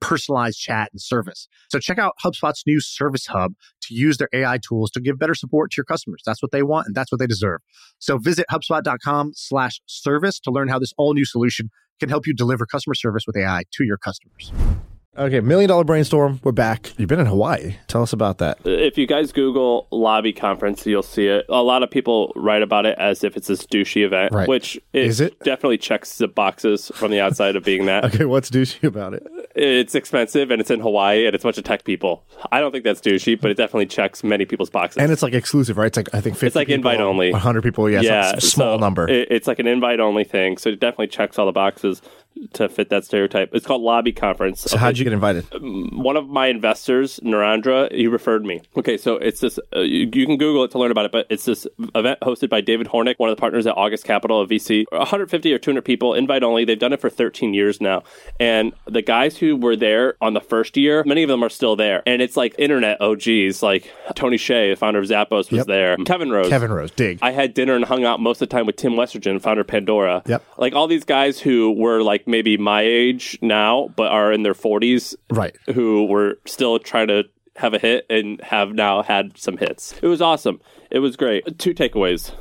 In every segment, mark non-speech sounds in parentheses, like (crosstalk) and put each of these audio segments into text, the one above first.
personalized chat and service. So check out HubSpot's new Service Hub to use their AI tools to give better support to your customers. That's what they want and that's what they deserve. So visit HubSpot.com slash service to learn how this all new solution can help you deliver customer service with AI to your customers. Okay, million dollar brainstorm. We're back. You've been in Hawaii. Tell us about that. If you guys Google lobby conference, you'll see it. A lot of people write about it as if it's this douchey event, Right. which Is it? definitely checks the boxes from the outside of being that. (laughs) Okay, what's douchey about it? It's expensive and it's in Hawaii and it's a bunch of tech people. I don't think that's douchey, but it definitely checks many people's boxes. And it's like exclusive, right? It's like I think 50 It's like people, invite only. 100 people. Yeah, yeah a small so number. it- it's like an invite only thing, so it definitely checks all the boxes to fit that stereotype. It's called lobby conference. so how'd you get invited? one of my investors, Narendra, he referred me. Okay, so it's this. Uh, you, you can Google it to learn about it, but it's this event hosted by David Hornik, one of the partners at August Capital, a VC. 150 or 200 people, invite only. They've done it for 13 years now, and the guys who were there on the first year, many of them are still there, and it's like internet OGs, like Tony Hsieh, the founder of Zappos, was Yep. there. Kevin Rose, Kevin Rose, Digg. I had dinner and hung out most of the time with Tim Westergren, founder of Pandora. Yep. Like all these guys who were like maybe my age now, but are in their 40s, right. who were still trying to have a hit and have now had some hits. It was awesome. It was great. Two takeaways.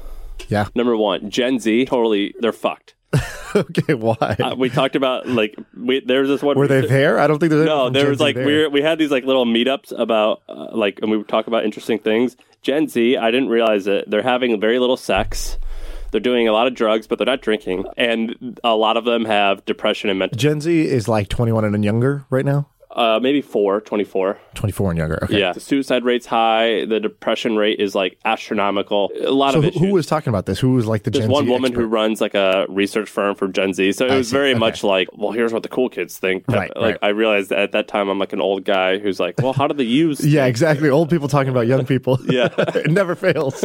Yeah. Number one, Gen Z, totally, they're fucked. (laughs) okay, why? Uh, we talked about like we there's this one. Were they there? I don't think there's No, there was like there. we we had these like little meetups about uh, like and we would talk about interesting things. Gen Z, I didn't realize it. They're having very little sex. They're doing a lot of drugs, but they're not drinking, and a lot of them have depression and mental. Gen Z is like 21 and younger right now. Uh, maybe four, 24. 24 and younger. Okay. Yeah, the suicide rate's high. The depression rate is like astronomical. A lot So of who, issues. who was talking about this? Who was like the There's Gen one Z woman who runs like a research firm for Gen Z, so it I was see. very Okay. much like, well, here's what the cool kids think. Right, like right. I realized that at that time I'm like an old guy who's like, well, how do they use? (laughs) Yeah, exactly. Old people talking about young people. (laughs) Yeah. (laughs) it never fails.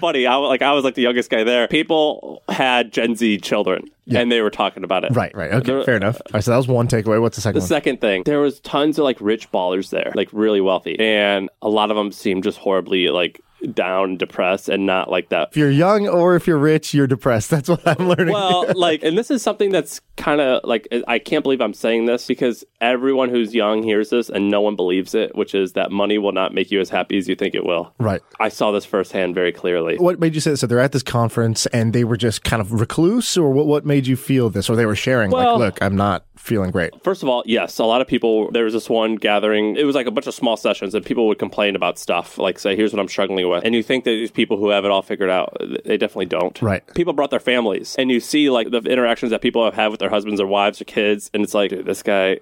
funny. I, wa- like I was like the youngest guy there. People had Gen Z children, and they were talking about it. right, right. Okay, There- fair enough. All right, so that was one takeaway. What's the second The one? second thing, there was tons of like rich ballers there, like really wealthy, and a lot of them seemed just horribly like down, depressed, and not like that. if you're young or if you're rich, you're depressed. That's what I'm learning. Well, like, and this is something that's kind of like I can't believe I'm saying this because everyone who's young hears this and no one believes it, which is that money will not make you as happy as you think it will. right. I saw this firsthand very clearly. What made you say this? So they're at this conference and they were just kind of recluse, or what? What made you feel this? Or they were sharing, Well- like, look, I'm not feeling great. First of all, yes, a lot of people. There was this one gathering. It was like a bunch of small sessions, and people would complain about stuff, like say, "Here's what I'm struggling with," and you think that these people who have it all figured out, they definitely don't. Right. People brought their families, and you see like the interactions that people have had with their husbands or wives or kids, and it's like, dude, this guy.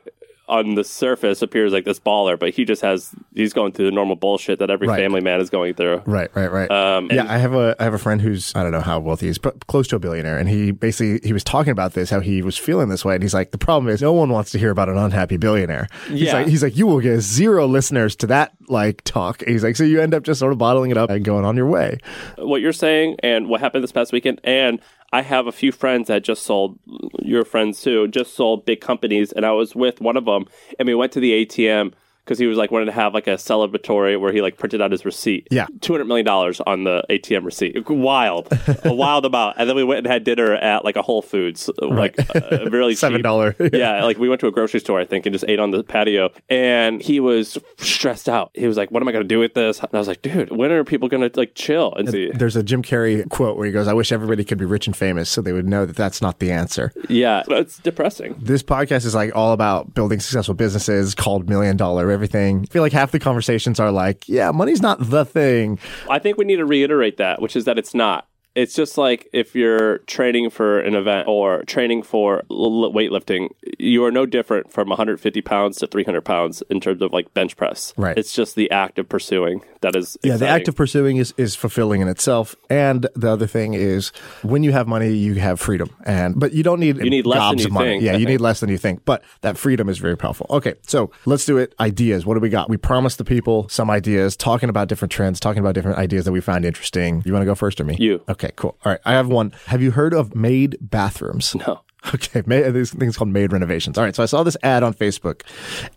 On the surface, appears like this baller, but he just has—he's going through the normal bullshit that every Right. family man is going through. Right, right, right. Um, yeah, I have a I have a friend who's I don't know how wealthy he is, but close to a billionaire, and he basically he was talking about this how he was feeling this way, and he's like, the problem is no one wants to hear about an unhappy billionaire. He's Yeah. like, he's like, you will get zero listeners to that like talk. And he's like, so you end up just sort of bottling it up and going on your way. what you're saying and what happened this past weekend. And I have a few friends that just sold, your friends too, just sold big companies. And I was with one of them and we went to the ATM because he was like wanted to have like a celebratory where he like printed out his receipt. Yeah. $200 million on the ATM receipt. Wild. a wild amount. And then we went and had dinner at like a Whole Foods, like uh, really (laughs) $7. yeah, like we went to a grocery store, I think, and just ate on the patio. And he was stressed out. He was like, "What am I going to do with this?" And I was like, "Dude, when are people going to like chill and see?" There's a Jim Carrey quote where he goes, "I wish everybody could be rich and famous, so they would know that that's not the answer." Yeah, it's depressing. This podcast is like all about building successful businesses, called Million Dollar Everything. I feel like half the conversations are like, "Yeah, money's not the thing." I think we need to reiterate that, which is that it's not. It's just like if you're training for an event or training for weightlifting, you are no different from 150 pounds to 300 pounds in terms of like bench press. Right. It's just the act of pursuing that is. Yeah, the act of pursuing is, is fulfilling in itself. And the other thing is when you have money, you have freedom. And but you don't need You need less than you of money. think, Yeah, I you think. need less than you think. But that freedom is very powerful. Okay, so let's do it. Ideas. What do we got? We promised the people some ideas, talking about different trends, talking about different ideas that we find interesting. You want to go first or me? You. Okay, cool. All right. I have one. Have you heard of made bathrooms? No. (laughs) Okay, these things called made renovations. All right, so I saw this ad on Facebook,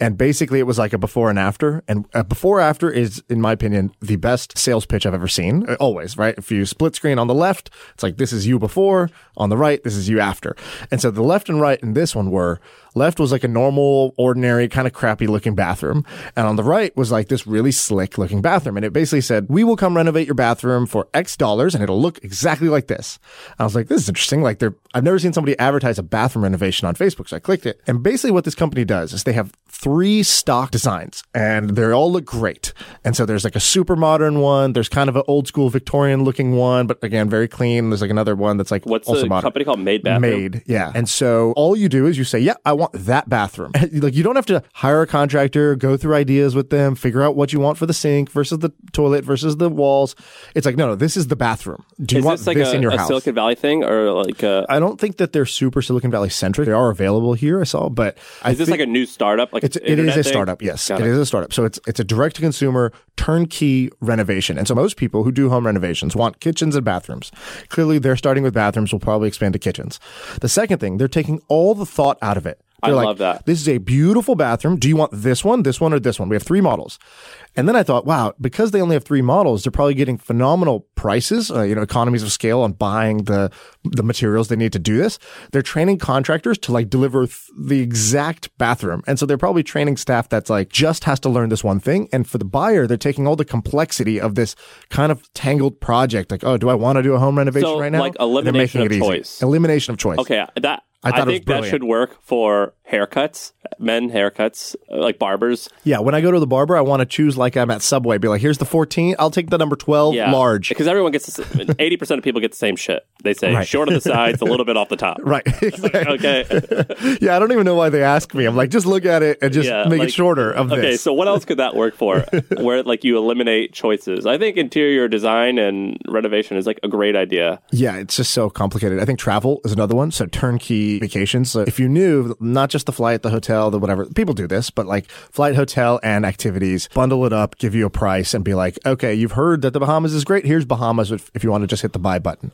and basically it was like a before and after. And a before after is, in my opinion, the best sales pitch I've ever seen. Uh, Always, right? If you split screen on the left, it's like this is you before. On the right, this is you after. And so the left and right in this one were left was like a normal, ordinary, kind of crappy looking bathroom, and on the right was like this really slick looking bathroom. And it basically said, "We will come renovate your bathroom for X dollars, and it'll look exactly like this." I was like, "This is interesting." Like, they're I've never seen somebody advertise a bathroom renovation on Facebook, so I clicked it. And basically, what this company does is they have three stock designs, and they all look great. And so there's like a super modern one, there's kind of an old school Victorian looking one, but again, very clean. There's like another one that's like What's the modern. company called? Made Bathroom. Made, yeah. And so all you do is you say, "Yeah, I want that bathroom." (laughs) like you don't have to hire a contractor, go through ideas with them, figure out what you want for the sink versus the toilet versus the walls. It's like, no, no, this is the bathroom. Do you Is want this like this a, in your a house? Silicon Valley thing or like a, I don't think that they're super Silicon Valley centric. They are available here, I saw, but I is this think like a new startup? Like it's it is internet a thing? startup. Yes, Got it is a startup. So it's it's a direct to consumer turnkey renovation. And so most people who do home renovations want kitchens and bathrooms. Clearly, they're starting with bathrooms. Will probably expand to kitchens. The second thing, they're taking all the thought out of it. I They're like, love that. This is a beautiful bathroom. Do you want this one, this one, or this one? We have three models. And then I thought, wow, because they only have three models, they're probably getting phenomenal prices, uh, you know, economies of scale on buying the the materials they need to do this. They're training contractors to like deliver th- the exact bathroom. And so they're probably training staff that's like just has to learn this one thing. And for the buyer, they're taking all the complexity of this kind of tangled project. Like, oh, do I want to do a home renovation So, right now? like, they're elimination making of it easy. choice. Elimination of choice. Okay, that I I, thought it was think that should work for haircuts, men haircuts, uh, like barbers. Yeah, when I go to the barber, I want to choose like I'm at Subway. Be like, here's the 14. I'll take the number 12 Yeah, large. because everyone gets eighty percent of people get the same shit. They say Right. short on the sides, a little bit off the top. (laughs) Right. Exactly. Okay. (laughs) yeah, I don't even know why they ask me. I'm like, just look at it and just Yeah, make like- it shorter of Okay, this. so what else could that work for? (laughs) Where like you eliminate choices. I think interior design and renovation is like a great idea. yeah, it's just so complicated. I think travel is another one. So turnkey vacations. So if you knew not just the flight, the hotel, the whatever, people do this, but like flight, hotel, and activities, bundle it up, give you a price, and be like, okay, you've heard that the Bahamas is great. Here's Bahamas if, if you want to just hit the buy button.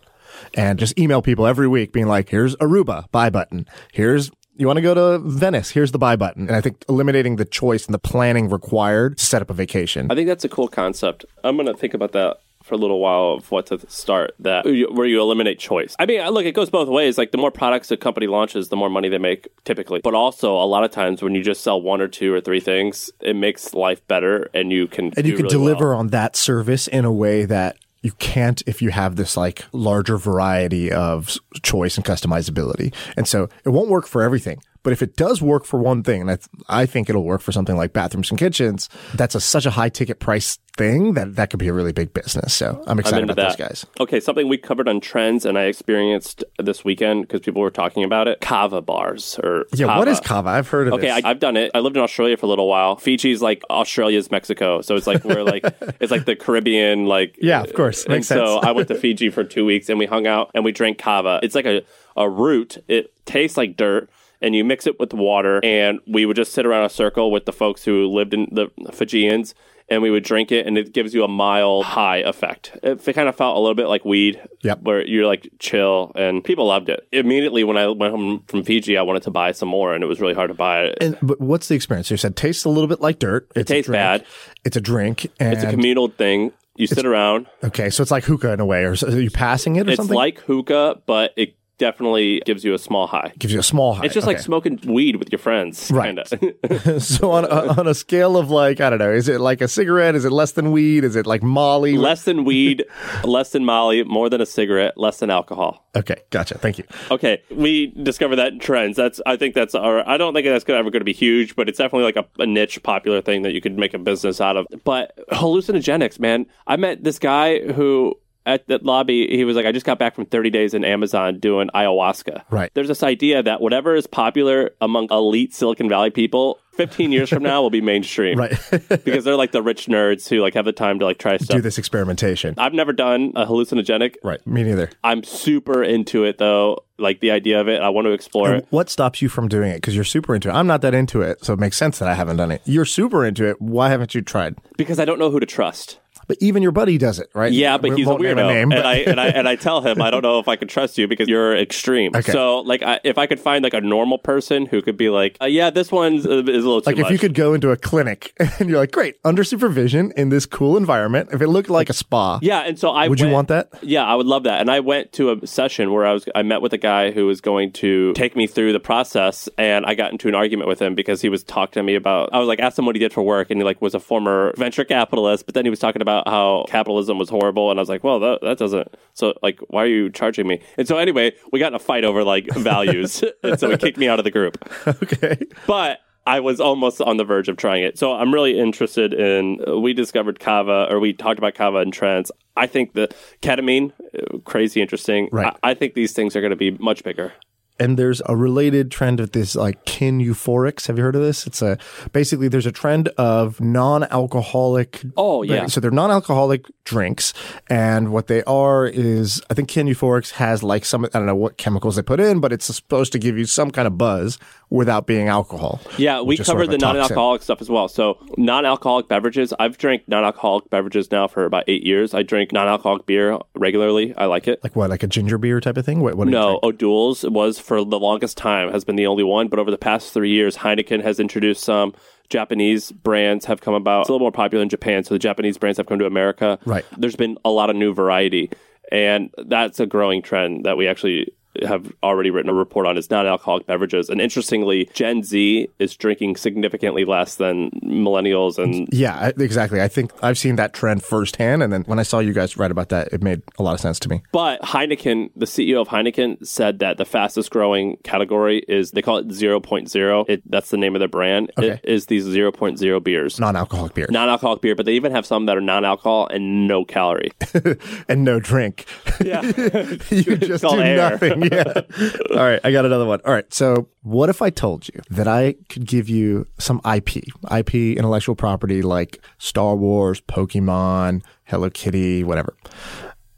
And just email people every week being like, here's Aruba, buy button. Here's you want to go to Venice, here's the buy button. And I think eliminating the choice and the planning required to set up a vacation. I think that's a cool concept. I'm gonna think about that for a little while of what to start that where you eliminate choice. I mean, look, it goes both ways. Like the more products a company launches, the more money they make typically. But also, a lot of times when you just sell one or two or three things, it makes life better, and you can and you can really deliver well. on that service in a way that you can't if you have this like larger variety of choice and customizability. And so it won't work for everything. But if it does work for one thing, and I, th- I think it'll work for something like bathrooms and kitchens, that's a, such a high ticket price thing that that could be a really big business. So I'm I'm excited about that. those guys. Okay, something we covered on trends and I experienced this weekend because people were talking about it. Kava bars or Yeah, what is kava? I've heard of Okay, I've done it. I lived in Australia for a little while. Fiji's like Australia's Mexico, so it's like we're like (laughs) it's like the Caribbean, like Yeah, of course. And Makes so. I went to Fiji for two weeks, and we hung out and we drank kava. It's like a a root. It tastes like dirt. And you mix it with water, and we would just sit around a circle with the folks who lived in the Fijians, and we would drink it, and it gives you a mild high effect. It, kind of felt a little bit like weed, Yep. where you're like chill, and people loved it. Immediately when I went home from Fiji, I wanted to buy some more, and it was really hard to buy it. and, but what's the experience? You said tastes a little bit like dirt. It's a tastes bad. It's a drink. And, It's a communal thing. You sit around. okay, so it's like hookah in a way, or so- are you passing it or It's something? like hookah, but it definitely gives you a small high. gives you a small high. It's just like smoking weed with your friends, Right. (laughs) (laughs) so on a, on a scale of like I don't know, is it like a cigarette? Is it less than weed? Is it like Molly? less than weed, less than Molly, more than a cigarette, less than alcohol. Okay, gotcha. Thank you. Okay, we discovered that in trends. That's I think that's our. I don't think that's ever going to be huge, but it's definitely like a, a niche, popular thing that you could make a business out of. But hallucinogenics, man. I met this guy who at the lobby, he was like, I just got back from 30 days in Amazon doing ayahuasca. Right. There's this idea that whatever is popular among elite Silicon Valley people, 15 years from now will be mainstream. (laughs) Right. (laughs) because they're like the rich nerds who like have the time to like try stuff. Do this experimentation. I've never done a hallucinogenic. Right. Me neither. I'm super into it though. Like the idea of it, I want to explore it. What stops you from doing it? Because you're super into it. I'm not that into it, so it makes sense that I haven't done it. You're super into it. Why haven't you tried? because I don't know who to trust. But even your buddy does it, right? Yeah, but We he's a name weirdo, name, and I and I and I tell him I don't know if I can trust you because you're extreme. Okay. So like, I, if I could find like a normal person who could be like, uh, yeah, this one's uh, is a little too like if much. you could go into a clinic (laughs) and you're like, great, under supervision in this cool environment. If it looked like a spa, yeah, and so I would you want that? Yeah, I would love that. And I went to a session where I was I met with a guy who was going to take me through the process and I got into an argument with him because he was talking to me about I was like asked him what he did for work and he like was a former venture capitalist, but then he was talking about how capitalism was horrible and I was like, Well that that doesn't so like why are you charging me? And so anyway, we got in a fight over like values. (laughs) and so he kicked me out of the group. Okay. But I was almost on the verge of trying it. So I'm really interested in. uh, We discovered kava, or we talked about kava and trends. I think the ketamine, uh, crazy interesting. Right. I, I think these things are going to be much bigger. And there's a related trend of this like kin euphorics. Have you heard of this? It's a basically there's a trend of non-alcoholic. Oh, yeah. So they're non-alcoholic drinks, and what they are is I think kin euphorics has like some I don't know what chemicals they put in, but it's supposed to give you some kind of buzz without being alcohol. Yeah, we is sort covered of the non-alcoholic stuff as well. So non-alcoholic beverages. I've drank non-alcoholic beverages now for about eight years. I drink non-alcoholic beer regularly. I like it. Like what, like a ginger beer type of thing? What? what No? O'Doul's was for the longest time has been the only one, but over the past three years, Heineken has introduced some. Japanese brands have come about. It's a little more popular in Japan, so the Japanese brands have come to America. Right. There's been a lot of new variety, and that's a growing trend that we actually have already written a report on is non-alcoholic beverages. And interestingly, Gen Z is drinking significantly less than millennials and Yeah, exactly. I think I've seen that trend firsthand, and then when I saw you guys write about that, it made a lot of sense to me. But Heineken, the CEO of Heineken, said that the fastest growing category is they call it 0.0. It, that's the name of their brand. Okay. It is these 0.0 beers. Non-alcoholic beer Non-alcoholic beer, but they even have some that are non-alcohol and no calorie. (laughs) and no drink. Yeah. (laughs) you just do air. nothing. Yeah. (laughs) All right, I got another one. All right, so what if I told you that I could give you some IP, IP intellectual property like Star Wars, Pokemon, Hello Kitty, whatever.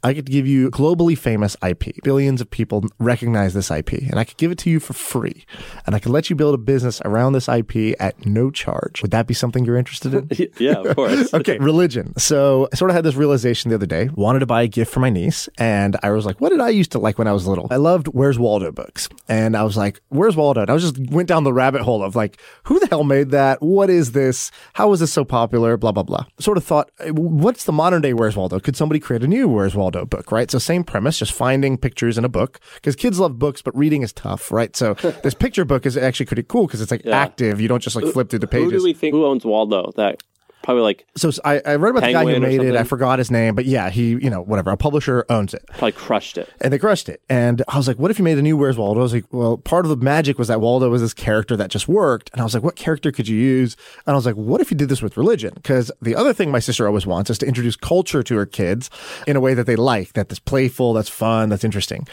I could give you globally famous IP. Billions of people recognize this IP, and I could give it to you for free. And I could let you build a business around this IP at no charge. Would that be something you're interested in? (laughs) yeah, of course. (laughs) okay, religion. So I sort of had this realization the other day. Wanted to buy a gift for my niece, and I was like, "What did I used to like when I was little?" I loved Where's Waldo books, and I was like, "Where's Waldo?" And I was just went down the rabbit hole of like, "Who the hell made that? What is this? How is this so popular?" Blah blah blah. Sort of thought, "What's the modern day Where's Waldo? Could somebody create a new Where's Waldo book?" Right. So same premise, just finding pictures in a book because kids love books, but reading is tough, right? So (laughs) this picture book is actually pretty cool because it's like active. You don't just like flip through the Who pages. do we think who owns Waldo? That probably like So I read about the guy who Penguin or made it. I something? forgot his name, but yeah, he, you know, whatever. A publisher owns it. probably crushed it. And they crushed it. And I was like, what if you made a new Where's Waldo? I was like, well, part of the magic was that Waldo was this character that just worked. And I was like, what character could you use? And I was like, what if you did this with religion? Because the other thing my sister always wants is to introduce culture to her kids in a way that they like, that that's playful, that's fun, that's interesting.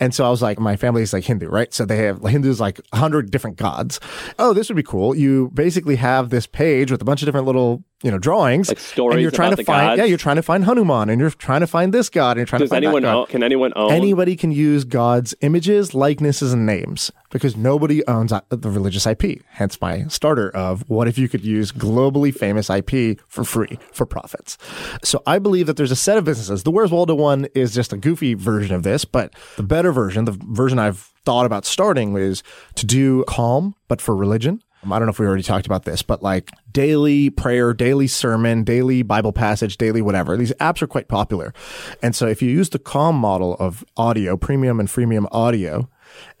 And so I was like, my family is like Hindu, right? So they have Hindus like a hundred different gods. Oh, this would be cool. You basically have this page with a bunch of different little, you know, drawings. Like stories and you're trying to find, gods? yeah, you're trying to find Hanuman and you're trying to find this god and you're trying Does to find anyone that god. own? Can anyone own? Anybody can use God's images, likenesses, and names because nobody owns uh, the religious IP. Hence my starter of what if you could use globally famous IP for free for profits. So I believe that there's a set of businesses. The Where's Waldo one is just a goofy version of this, but the better version, the version I've thought about starting is to do Calm, but for religion. Um, I don't know if we already talked about this, but like daily prayer, daily sermon, daily Bible passage, daily whatever. These apps are quite popular. And so if you use the Calm model of audio, premium and freemium audio,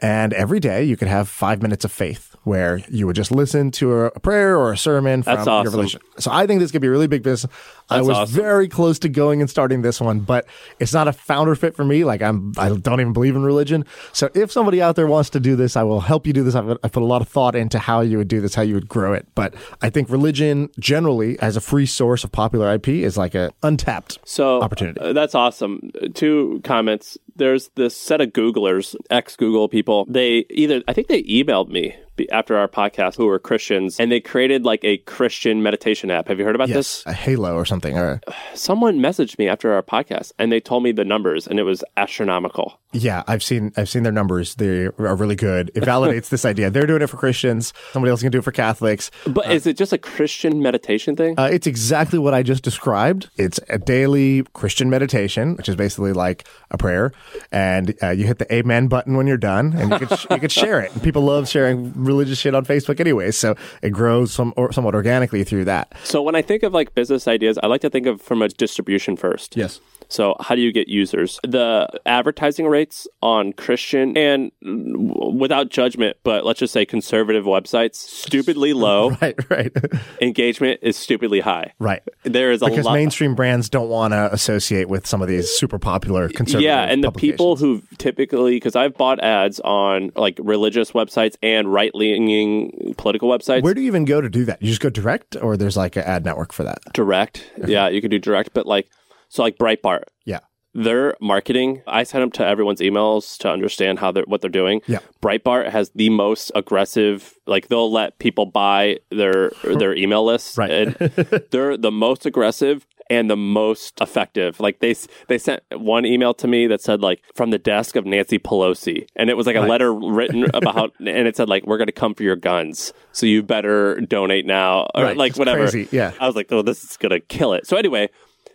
and every day you could have five minutes of faith where you would just listen to a, a prayer or a sermon from That's your religion. So I think this could be a really big business. I was awesome. very close to going and starting this one, but it's not a founder fit for me. Like I'm, I don't even believe in religion. So if somebody out there wants to do this, I will help you do this. I've, put a lot of thought into how you would do this, how you would grow it. But I think religion generally as a free source of popular IP is like an untapped So opportunity. uh, that's awesome. Uh, Two comments. There's this set of Googlers, ex Google people. They either I think they emailed me after our podcast who were Christians, and they created like a Christian meditation app. Have you heard about Yes, a Hallow or something. Or. Someone messaged me after our podcast, and they told me the numbers, and it was astronomical. yeah, I've seen I've seen their numbers. They are really good. It validates this idea. They're doing it for Christians. Somebody else can do it for Catholics. But is it just a Christian meditation thing? Uh, it's exactly what I just described. It's a daily Christian meditation, which is basically like a prayer, and uh, you hit the Amen button when you're done, and you could sh- you could share it. And people love sharing religious shit on Facebook anyway, so it grows some or somewhat organically through that. so when I think of like business ideas, I like to think of from a distribution first. Yes. So, how do you get users? The advertising rates on Christian and without judgment, but let's just say conservative websites, stupidly (laughs) low. Right. Right. Engagement is stupidly high. right. There is a Because lot. mainstream brands don't want to associate with some of these super popular conservative. yeah, and the people who typically, because I've bought ads on like religious websites and right leaning political websites. Where do you even go to do that? You just go direct, or there's like an ad network for that? direct. Yeah, you could do direct, but like, so like Breitbart, Yeah. their marketing i send them to everyone's emails to understand how they're what they're doing Yeah. breitbart has the most aggressive like they'll let people buy their (laughs) their email lists Right. (laughs) they're the most aggressive and the most effective like they they sent one email to me that said like from the desk of nancy pelosi and it was like a letter written about (laughs) and it said like we're going to come for your guns so you better donate now or Right. like It's whatever crazy. Yeah. i was like oh this is going to kill it so anyway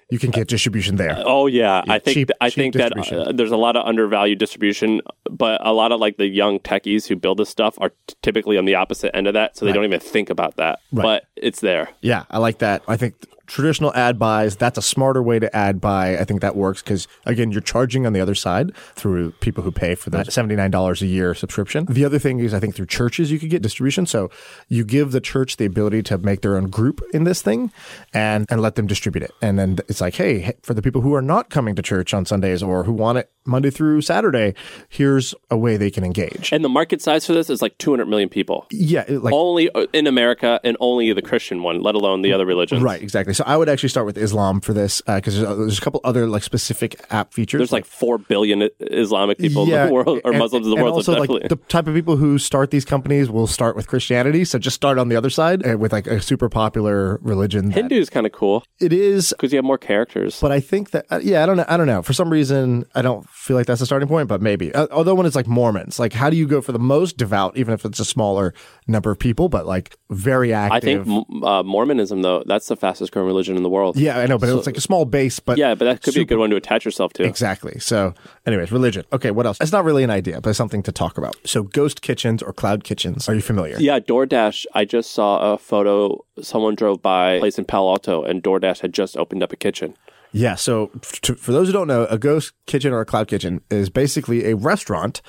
You can get distribution there. Oh yeah, I think cheap- I cheap think that uh, there's a lot of undervalued distribution, but a lot of like the young techies who build this stuff are t- typically on the opposite end of that, so they don't even think about that. But it's there. Yeah, I like that. I think traditional ad buys, that's a smarter way to ad buy. I think that works because, again, you're charging on the other side through people who pay for the $79 a year subscription. The other thing is, I think through churches, you could get distribution. So you give the church the ability to make their own group in this thing and, and let them distribute it. And then it's like, hey, hey, for the people who are not coming to church on Sundays or who want it Monday through Saturday, here's a way they can engage. And the market size for this is like 200 million people. yeah, like Only uh, in America, and only the Christian one, let alone the other religions. Right, exactly. So I would actually start with Islam for this because there's, there's a couple other like specific app features. There's like four billion Islamic people in the world, or and- Muslims in the and world. Also, so like the type of people who start these companies will start with Christianity. So just start on the other side uh, with like a super popular religion. Hindu is kind of cool It is, because you have more characters. but I think that uh, yeah, I don't know. I don't know. For some reason, I don't feel like that's a starting point, but maybe. Uh, although when it's like Mormons, like how do you go for the most devout, even if it's a smaller number of people, but like very active? I think uh, Mormonism, though, that's the fastest growing religion in the world. Yeah, I know, but it's like a small base, but Yeah, but that could be a good one to attach yourself to. Exactly. So, anyways, religion. Okay, what else? It's not really an idea, but it's something to talk about. So, ghost kitchens or cloud kitchens. Are you familiar? Yeah, DoorDash. I just saw a photo. Someone drove by a place in Palo Alto, and DoorDash had just opened up a kitchen. Yeah. So, to, for those who don't know, a ghost kitchen or a cloud kitchen is basically a restaurant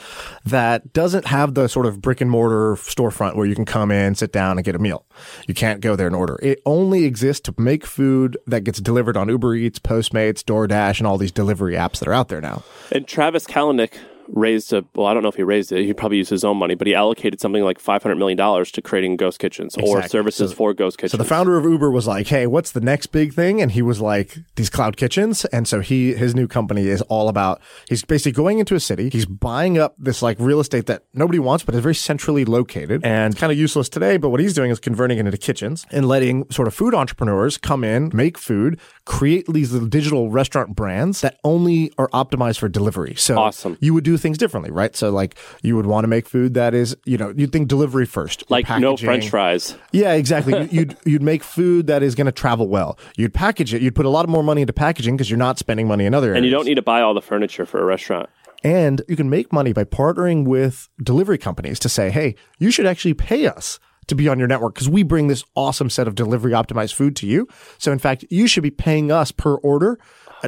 that doesn't have the sort of brick and mortar storefront where you can come in, sit down, and get a meal. You can't go there and order. It only exists to make food that gets delivered on Uber Eats, Postmates, DoorDash, and all these delivery apps that are out there now. And Travis Kalanick raised a well, I don't know if he raised it. He probably used his own money, but he allocated something like five hundred million dollars to creating ghost kitchens or Exactly. services for ghost kitchens. So the founder of Uber was like, "Hey, what's the next big thing?" And he was like, "These cloud kitchens." And so he his new company is all about he's basically going into a city, he's buying up this like real estate that nobody wants, but is very centrally located and kind of useless today. But what he's doing is converting it into kitchens and letting sort of food entrepreneurs come in, make food, create these little digital restaurant brands that only are optimized for delivery. So Awesome. you would do things differently, right? So like you would want to make food that is, you know, you'd think delivery first, like no. French fries. Yeah, exactly. You- (laughs) you'd you'd make food that is going to travel well. You'd package it. You'd put a lot more money into packaging because you're not spending money in other areas. And you don't need to buy all the furniture for a restaurant. And you can make money by partnering with delivery companies to say, "Hey, you should actually pay us." To be on your network because we bring this awesome set of delivery optimized food to you. So, in fact, you should be paying us per order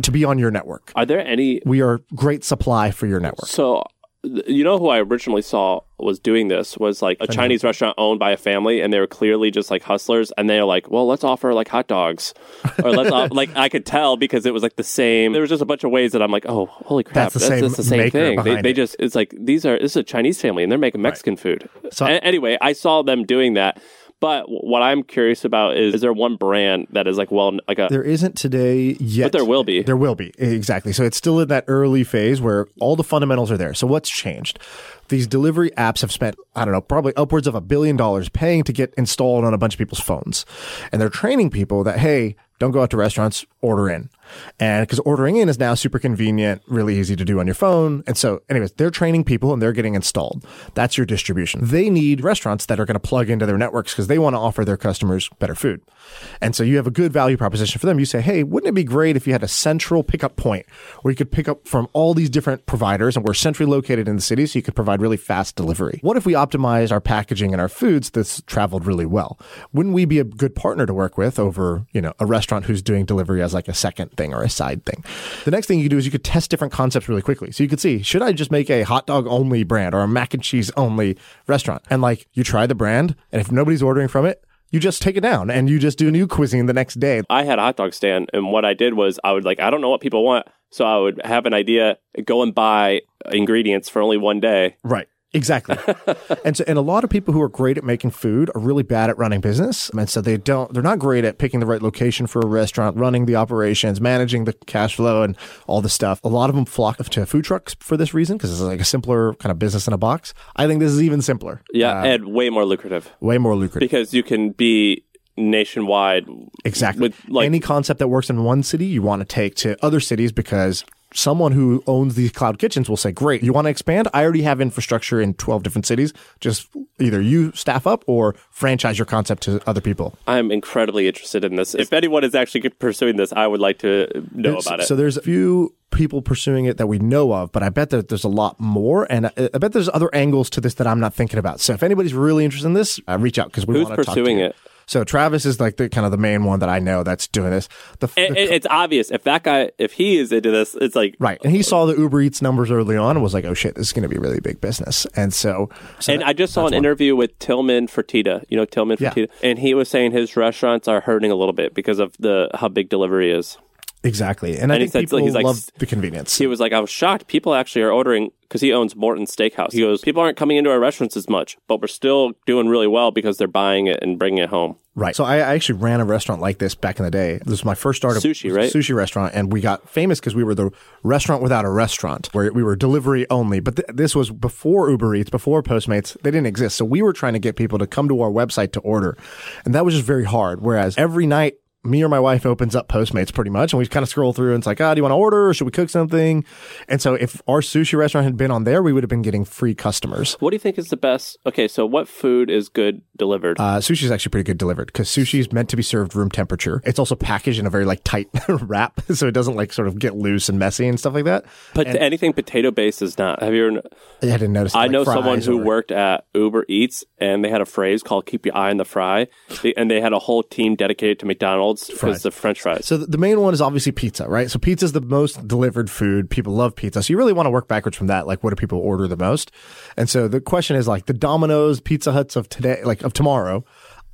to be on your network. Are there any We are great supply for your network. So, you know who I originally saw was doing this was like a Chinese restaurant owned by a family, and they were clearly just like hustlers, and they were like, "Well, let's offer like hot dogs," (laughs) or let's off-, like I could tell because it was like the same. There was just a bunch of ways that I'm like, "Oh, holy crap, That's the same just the same thing." They, they just it's like these are this is a Chinese family, and they're making Mexican food. So- A- anyway, I saw them doing that. But what I'm curious about is is there one brand that is like well like a There isn't today yet. But there will be. There will be. Exactly. So it's still in that early phase where all the fundamentals are there. So what's changed? These delivery apps have spent, I don't know, probably upwards of a billion dollars paying to get installed on a bunch of people's phones. And they're training people that, hey, don't go out to restaurants, order in. And because ordering in is now super convenient, really easy to do on your phone. And so, anyways, they're training people and they're getting installed. That's your distribution. They need restaurants that are going to plug into their networks because they want to offer their customers better food. And so you have a good value proposition for them. You say, hey, wouldn't it be great if you had a central pickup point where you could pick up from all these different providers and we're centrally located in the city so you could provide really fast delivery? What if we optimized our packaging and our foods that's traveled really well? Wouldn't we be a good partner to work with over, you know, a restaurant who's doing delivery as like a second thing or a side thing? The next thing you could do is you could test different concepts really quickly. So you could see, should I just make a hot dog only brand or a mac and cheese only restaurant? And like you try the brand and if nobody's ordering from it, you just take it down and you just do new cuisine the next day. I had a hot dog stand, and what I did was I would like I don't know what people want, so I would have an idea, go and buy ingredients for only one day. Right. Exactly. (laughs) and so and a lot of people who are great at making food are really bad at running business. And so they don't they're not great at picking the right location for a restaurant, running the operations, managing the cash flow and all the stuff. A lot of them flock to food trucks for this reason because it's like a simpler kind of business in a box. I think this is even simpler. Yeah, Uh, and way more lucrative way more lucrative. because you can be nationwide. Exactly. With like Any concept that works in one city, you want to take to other cities because someone who owns these cloud kitchens will say, Great, you want to expand? I already have infrastructure in 12 different cities. Just either you staff up or franchise your concept to other people. I'm incredibly interested in this. If anyone is actually pursuing this, I would like to know There's- about it. So there's a few people pursuing it that we know of, but I bet that there's a lot more, and I, I bet there's other angles to this that I'm not thinking about. So if anybody's really interested in this, uh, reach out because we Who's want to talk to you. Who's pursuing it? So Travis is like the kind of the main one that I know that's doing this. The, It- the- it- it's obvious if that guy, if he is into this, it's like Right. And he saw the Uber Eats numbers early on and was like, oh shit, this is going to be a really big business. And so, so and that- I just saw an one. interview with Tillman Fertitta. You know Tillman Yeah. Fertitta, and he was saying his restaurants are hurting a little bit because of the how big delivery is. Exactly. And, I And he think said, people he's like, love the convenience. He was like, I was shocked. People actually are ordering because he owns Morton Steakhouse. He goes, people aren't coming into our restaurants as much, but we're still doing really well because they're buying it and bringing it home. Right. So I, I actually ran a restaurant like this back in the day. This was my first start of Sushi, right? Sushi restaurant, and we got famous because we were the restaurant without a restaurant, where we were delivery only. But th- this was before Uber Eats, before Postmates. They didn't exist, so we were trying to get people to come to our website to order, and that was just very hard. Whereas every night. Me or my wife opens up Postmates pretty much, and we kind of scroll through, and it's like, ah, do you want to order, or should we cook something? And so, if our sushi restaurant had been on there, we would have been getting free customers. What do you think is the best? Okay, so what food is good delivered? Uh, sushi is actually pretty good delivered because sushi is meant to be served room temperature. It's also packaged in a very like tight (laughs) wrap, so it doesn't like sort of get loose and messy and stuff like that. but anything potato based is not. Have you ever? I didn't notice. I like, know someone who or- worked at Uber Eats, and they had a phrase called "Keep your eye on the fry," and they had a whole team dedicated to McDonald's because the French fries. So the the main one is obviously pizza, right? So pizza is the most delivered food. People love pizza, so you really want to work backwards from that. Like, what do people order the most? And so the question is like the Domino's, Pizza Huts of today, like of tomorrow.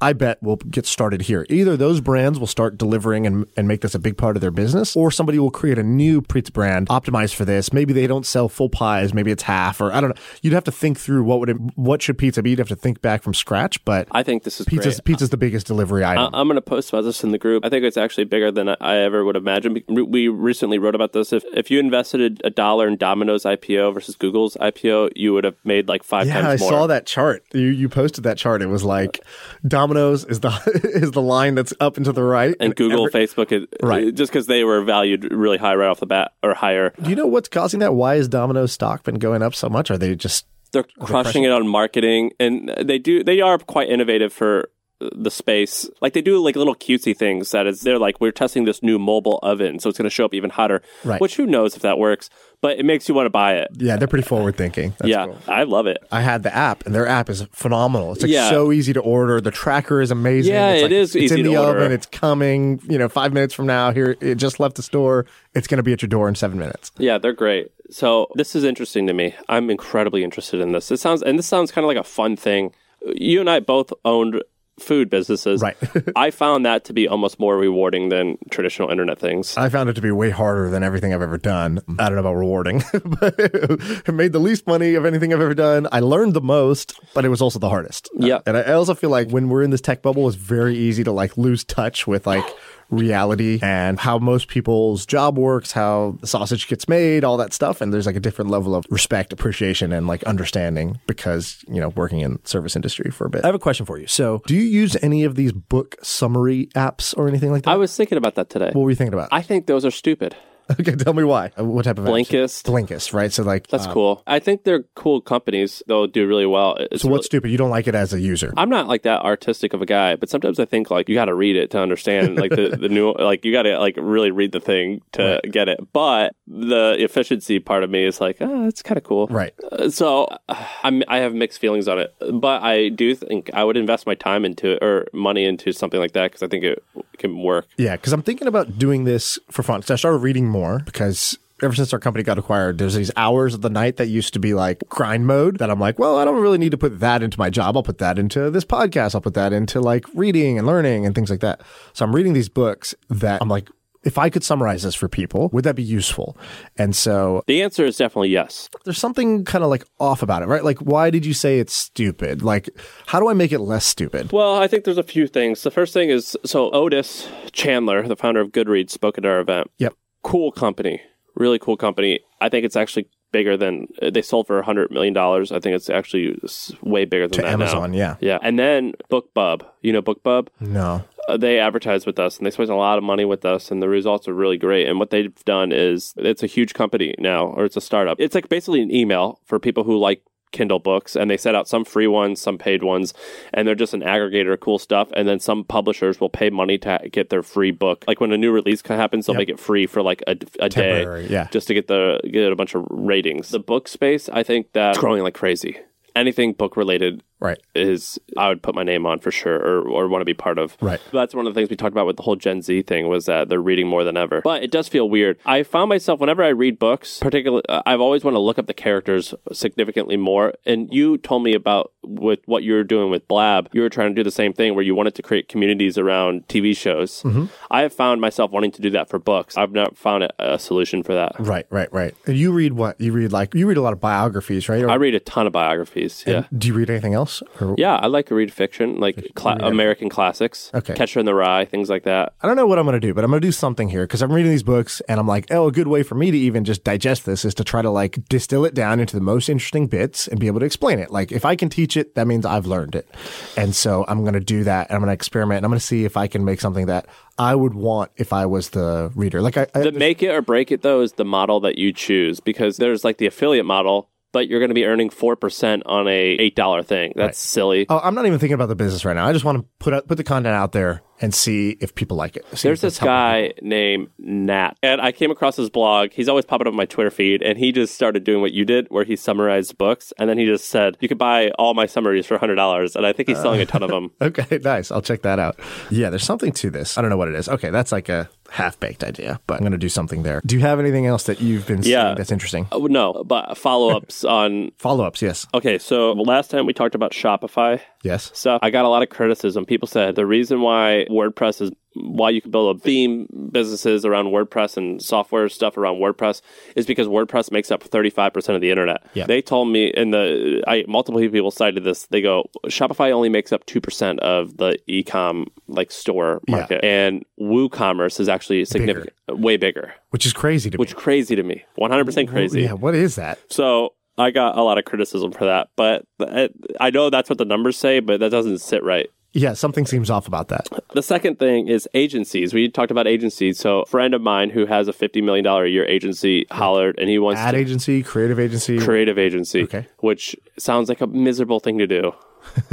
I bet will get started here. Either those brands will start delivering and, and make this a big part of their business, or somebody will create a new pizza brand optimized for this. Maybe they don't sell full pies, maybe it's half, or I don't know. You'd have to think through what would it, what should pizza be. You'd have to think back from scratch. But I think this is pizza's great. pizza's the biggest delivery item. I- I'm going to post about this in the group. I think it's actually bigger than I- I ever would imagine. We recently wrote about this. If if you invested a dollar in Domino's IPO versus Google's IPO, you would have made like five Yeah, I times more. saw that chart. You you posted that chart. It was like Domino's is the (laughs) is the line that's up and to the right, And Google, every- Facebook, it, Right. just because they were valued really high right off the bat or higher. Do you know what's causing that? Why is Domino's stock been going up so much? Are they just They're crushing it on marketing, and they do. They are quite innovative for the space. Like they do like little cutesy things. That is, they're like we're testing this new mobile oven, so it's going to show up even hotter. Right. Which who knows if that works, but it makes you want to buy it. yeah? They're pretty forward thinking. That's yeah, cool. I love it. I had the app, and their app is phenomenal. It's like Yeah. so easy to order. The tracker is amazing. Yeah, it's like, is It's easy in to the order. oven. It's coming. You know, five minutes from now. Here, it just left the store. It's going to be at your door in seven minutes. Yeah, they're great. So this is interesting to me. I'm incredibly interested in this. It sounds and this sounds kind of like a fun thing. You and I both owned food businesses. Right. (laughs) I found that to be almost more rewarding than traditional internet things. I found it to be way harder than everything I've ever done. Mm-hmm. I don't know about rewarding, (laughs) but it made the least money of anything I've ever done. I learned the most, but it was also the hardest. Yeah. And I also feel like when we're in this tech bubble, it's very easy to like lose touch with like reality and how most people's job works, how the sausage gets made, all that stuff. And there's like a different level of respect, appreciation, and like understanding because, you know, working in service industry for a bit. I have a question for you. So do you use any of these book summary apps or anything like that? I was thinking about that today. what were you thinking about? I think those are stupid. (laughs) okay, tell me why. Uh, What type of apps? Blinkist. Blinkist, right? So like That's cool. I think they're cool companies. They'll do really well. It's So really- what's stupid? You don't like it as a user. I'm not like that artistic of a guy, but sometimes I think like you got to read it to understand like the, the (laughs) new like you got to like really read the thing to get it. But the efficiency part of me is like, oh, it's kind of cool. Right. Uh, So uh, I'm I have mixed feelings on it, but I do think I would invest my time into it or money into something like that because I think it can work. Yeah, because I'm thinking about doing this for fun. So I started reading more because ever since our company got acquired, there's these hours of the night that used to be like grind mode that I'm like, well, I don't really need to put that into my job. I'll put that into this podcast. I'll put that into like reading and learning and things like that. So I'm reading these books that I'm like, if I could summarize this for people, would that be useful? And so The answer is definitely yes. there's something kind of like off about it, right? Like, why did you say it's stupid? Like, how do I make it less stupid? Well, I think there's a few things. The first thing is so Otis Chandler, the founder of Goodreads, spoke at our event. Yep. Cool company, really cool company. I think it's actually bigger than they sold for a hundred million dollars. I think it's actually way bigger than To that Amazon, now. yeah. Yeah, and then BookBub. You know BookBub. No. Uh, they advertise with us and they spend a lot of money with us and the results are really great and what they've done is it's a huge company now or it's a startup it's like basically an email for people who like kindle books and they set out some free ones some paid ones and they're just an aggregator of cool stuff and then some publishers will pay money to get their free book like when a new release happens they'll Yep. make it free for like a, a day yeah. just to get the get a bunch of ratings the book space i think that's growing like crazy anything book related Right. is I would put my name on for sure or, or want to be part of. Right. That's one of the things we talked about with the whole Gen Z thing was that they're reading more than ever. But it does feel weird. I found myself whenever I read books, particularly uh, I've always want to look up the characters significantly more. And you told me about with what you were doing with Blab, you were trying to do the same thing where you wanted to create communities around TV shows. I have found myself wanting to do that for books. I've not found a, a solution for that. Right, right, right. And you read what? You read like you read a lot of biographies, right? Or, I read a ton of biographies. Yeah. Do you read anything else? Or, Yeah, I like to read fiction, like cla- American classics, Okay. Catcher in the Rye, things like that. I don't know what I'm going to do, but I'm going to do something here because I'm reading these books and I'm like, oh, a good way for me to even just digest this is to try to like distill it down into the most interesting bits and be able to explain it. Like if I can teach it, that means I've learned it. And so I'm going to do that and I'm going to experiment and I'm going to see if I can make something that I would want if I was the reader. Like I, I The make it or break it though is the model that you choose because there's like the affiliate model, but you're going to be earning four percent on a eight dollar thing. That's silly. Oh, I'm not even thinking about the business right now. I just want to put out, put the content out there and see if people like it. See There's this guy named Nat, and I came across his blog. He's always popping up on my Twitter feed, and he just started doing what you did, where he summarized books, and then he just said, "You could buy all my summaries for hundred dollars," and I think he's selling a ton of (laughs) them. Okay, nice. I'll check that out. Yeah, there's something to this. I don't know what it is. Okay, that's like a half baked idea, but I'm going to do something there. Do you have anything else that you've been seeing Yeah. that's interesting? Oh, no, but follow ups (laughs) on. Follow ups, yes. Okay, so last time we talked about Shopify. Yes. stuff, I got a lot of criticism. People said the reason why WordPress is why you can build a theme businesses around WordPress and software stuff around WordPress is because WordPress makes up 35% of the internet. Yeah. They told me in the I multiple people cited this. They go Shopify only makes up 2% of the e-com like store Yeah. market and WooCommerce is actually significant way bigger, Which is crazy to which me. is crazy to me. 100% crazy. Yeah, what is that? So I got a lot of criticism for that, but I know that's what the numbers say, but that doesn't sit right. Yeah, something seems off about that. The second thing is agencies. We talked about agencies. So, a friend of mine who has a $50 million a year agency hollered and he wants Ad to agency, creative agency. creative agency, Okay. which sounds like a miserable thing to do.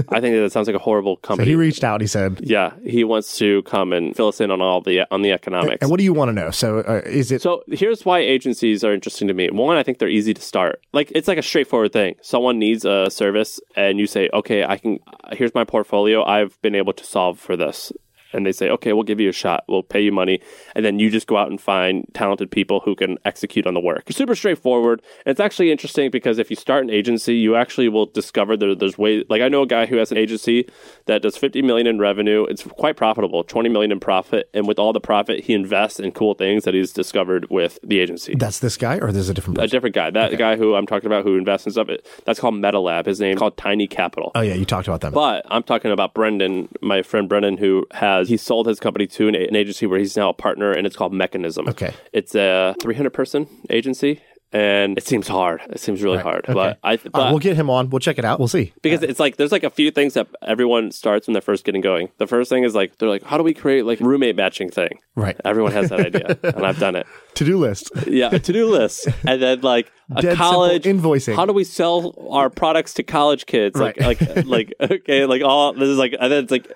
I think that sounds like a horrible company. So he reached out. He said, yeah, he wants to come and fill us in on all the on the economics. "And what do you want to know? So uh, is it? So here's why agencies are interesting to me. One, I think they're easy to start. Like it's like a straightforward thing. Someone needs a service, and you say, "Okay, I can. Here's my portfolio. I've been able to solve for this." And they say, okay, we'll give you a shot, we'll pay you money, and then you just go out and find talented people who can execute on the work. It's super straightforward. And it's actually interesting because if you start an agency, you actually will discover that there's ways. Like I know a guy who has an agency that does 50 million in revenue. It's quite profitable, 20 million in profit, and with all the profit, he invests in cool things that he's discovered with the agency. That's this guy, or there's a different a different guy. That guy who I'm talking about who invests in stuff, it- that's called MetaLab. His name called Tiny Capital. oh yeah, you talked about that. But I'm talking about Brendan, my friend Brendan, who has he sold his company to an, an agency where he's now a partner, and it's called Mechanism. Okay. it's a 300 person agency, and it seems hard. It seems really hard, Okay. but I but Uh, we'll get him on. We'll check it out. We'll see. because it's like there's like a few things that everyone starts when they're first getting going. The first thing is like they're like, how do we create like roommate matching thing? Right. Everyone has that (laughs) idea, and I've done it. To do list. Yeah, to do list, and then like a Dead college invoicing. How do we sell our products to college kids? Like, like, like, okay, like all this is like, and then it's like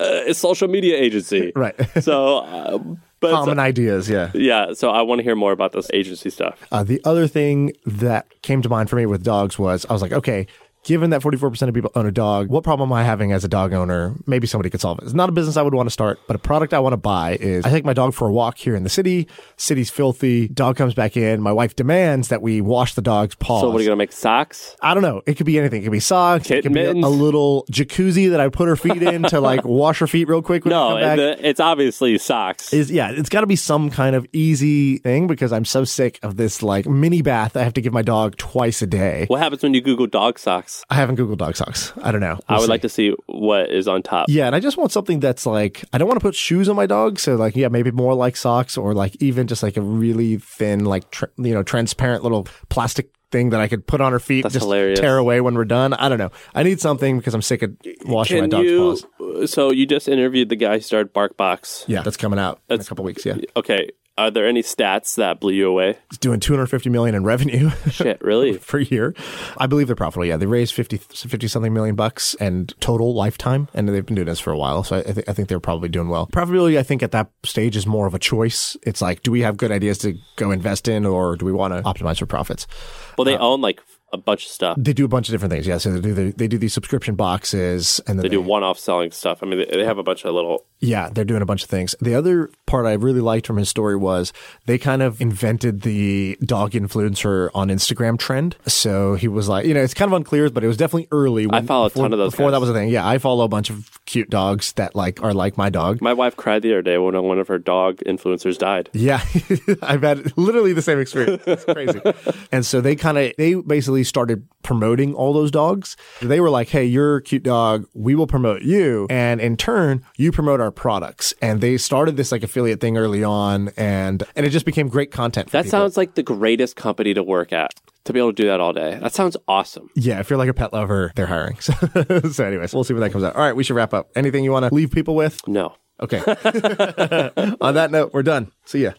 uh, a social media agency, (laughs) Right. So, uh, but Common ideas. Yeah. yeah, so I want to hear more about this agency stuff. Uh, the other thing that came to mind for me with dogs was I was like, okay, given that 44% of people own a dog, what problem am I having as a dog owner? Maybe somebody could solve it. It's not a business I would want to start, but a product I want to buy is I take my dog for a walk here in the city. City's filthy. Dog comes back in. My wife demands that we wash the dog's paws. So, what are you gonna make socks? I don't know. It could be anything. It could be socks. it Kitten could be a, mittens? little jacuzzi that I put her feet in to like (laughs) wash her feet real quick when No, come back. the, it's obviously socks. is yeah, it's got to be some kind of easy thing because I'm so sick of this like mini bath I have to give my dog twice a day. what happens when you Google dog socks? I haven't Googled dog socks. I don't know. I would like to see what is on top. Yeah, and I just want something that's like I don't want to put shoes on my dog, so like yeah, maybe more like socks or like even just like a really thin like tr- you know transparent little plastic thing that I could put on her feet, That's just hilarious. tear away when we're done. I don't know. I need something because I'm sick of washing my dog's you? paws. So you just interviewed the guy who started BarkBox. Yeah, that's coming out in a couple weeks. Yeah, Okay, are there any stats that blew you away? it's doing 250 million in revenue. (laughs) Shit, really? (laughs) per year. I believe they're profitable. Yeah, they raised 50, 50 something million bucks and total lifetime, and they've been doing this for a while. So I, th- I think they're probably doing well. Profitability, I think, at that stage is more of a choice. It's like, do we have good ideas to go invest in, or do we want to optimize for profits? Well, they uh, own like a bunch of stuff. They do a bunch of different things. Yeah, so they do the, they do these subscription boxes, and then They do one-off selling stuff. I mean, they, they have a bunch of little. Yeah, they're doing a bunch of things. The other part I really liked from his story was they kind of invented the dog influencer on Instagram trend. So he was like, you know, it's kind of unclear, but it was definitely early. When, follow a before, ton of those before guys. that was a thing. Yeah, I follow a bunch of cute dogs that like are like my dog. My wife cried the other day when one of her dog influencers died. Yeah, (laughs) I've had literally the same experience. It's crazy. (laughs) and so they kind of they basically started promoting all those dogs. They were like, "Hey, you're a cute dog. We will promote you, and in turn, you promote our products." And they started this like affiliate thing early on, and and it just became great content. For That people. sounds like the greatest company to work at. To be able to do that all day. That sounds awesome. yeah. If you're like a pet lover, they're hiring. (laughs) So, so anyways, we'll see when that comes out. All right, we should wrap up. Anything you want to leave people with? No. Okay. (laughs) On that note, we're done. See ya.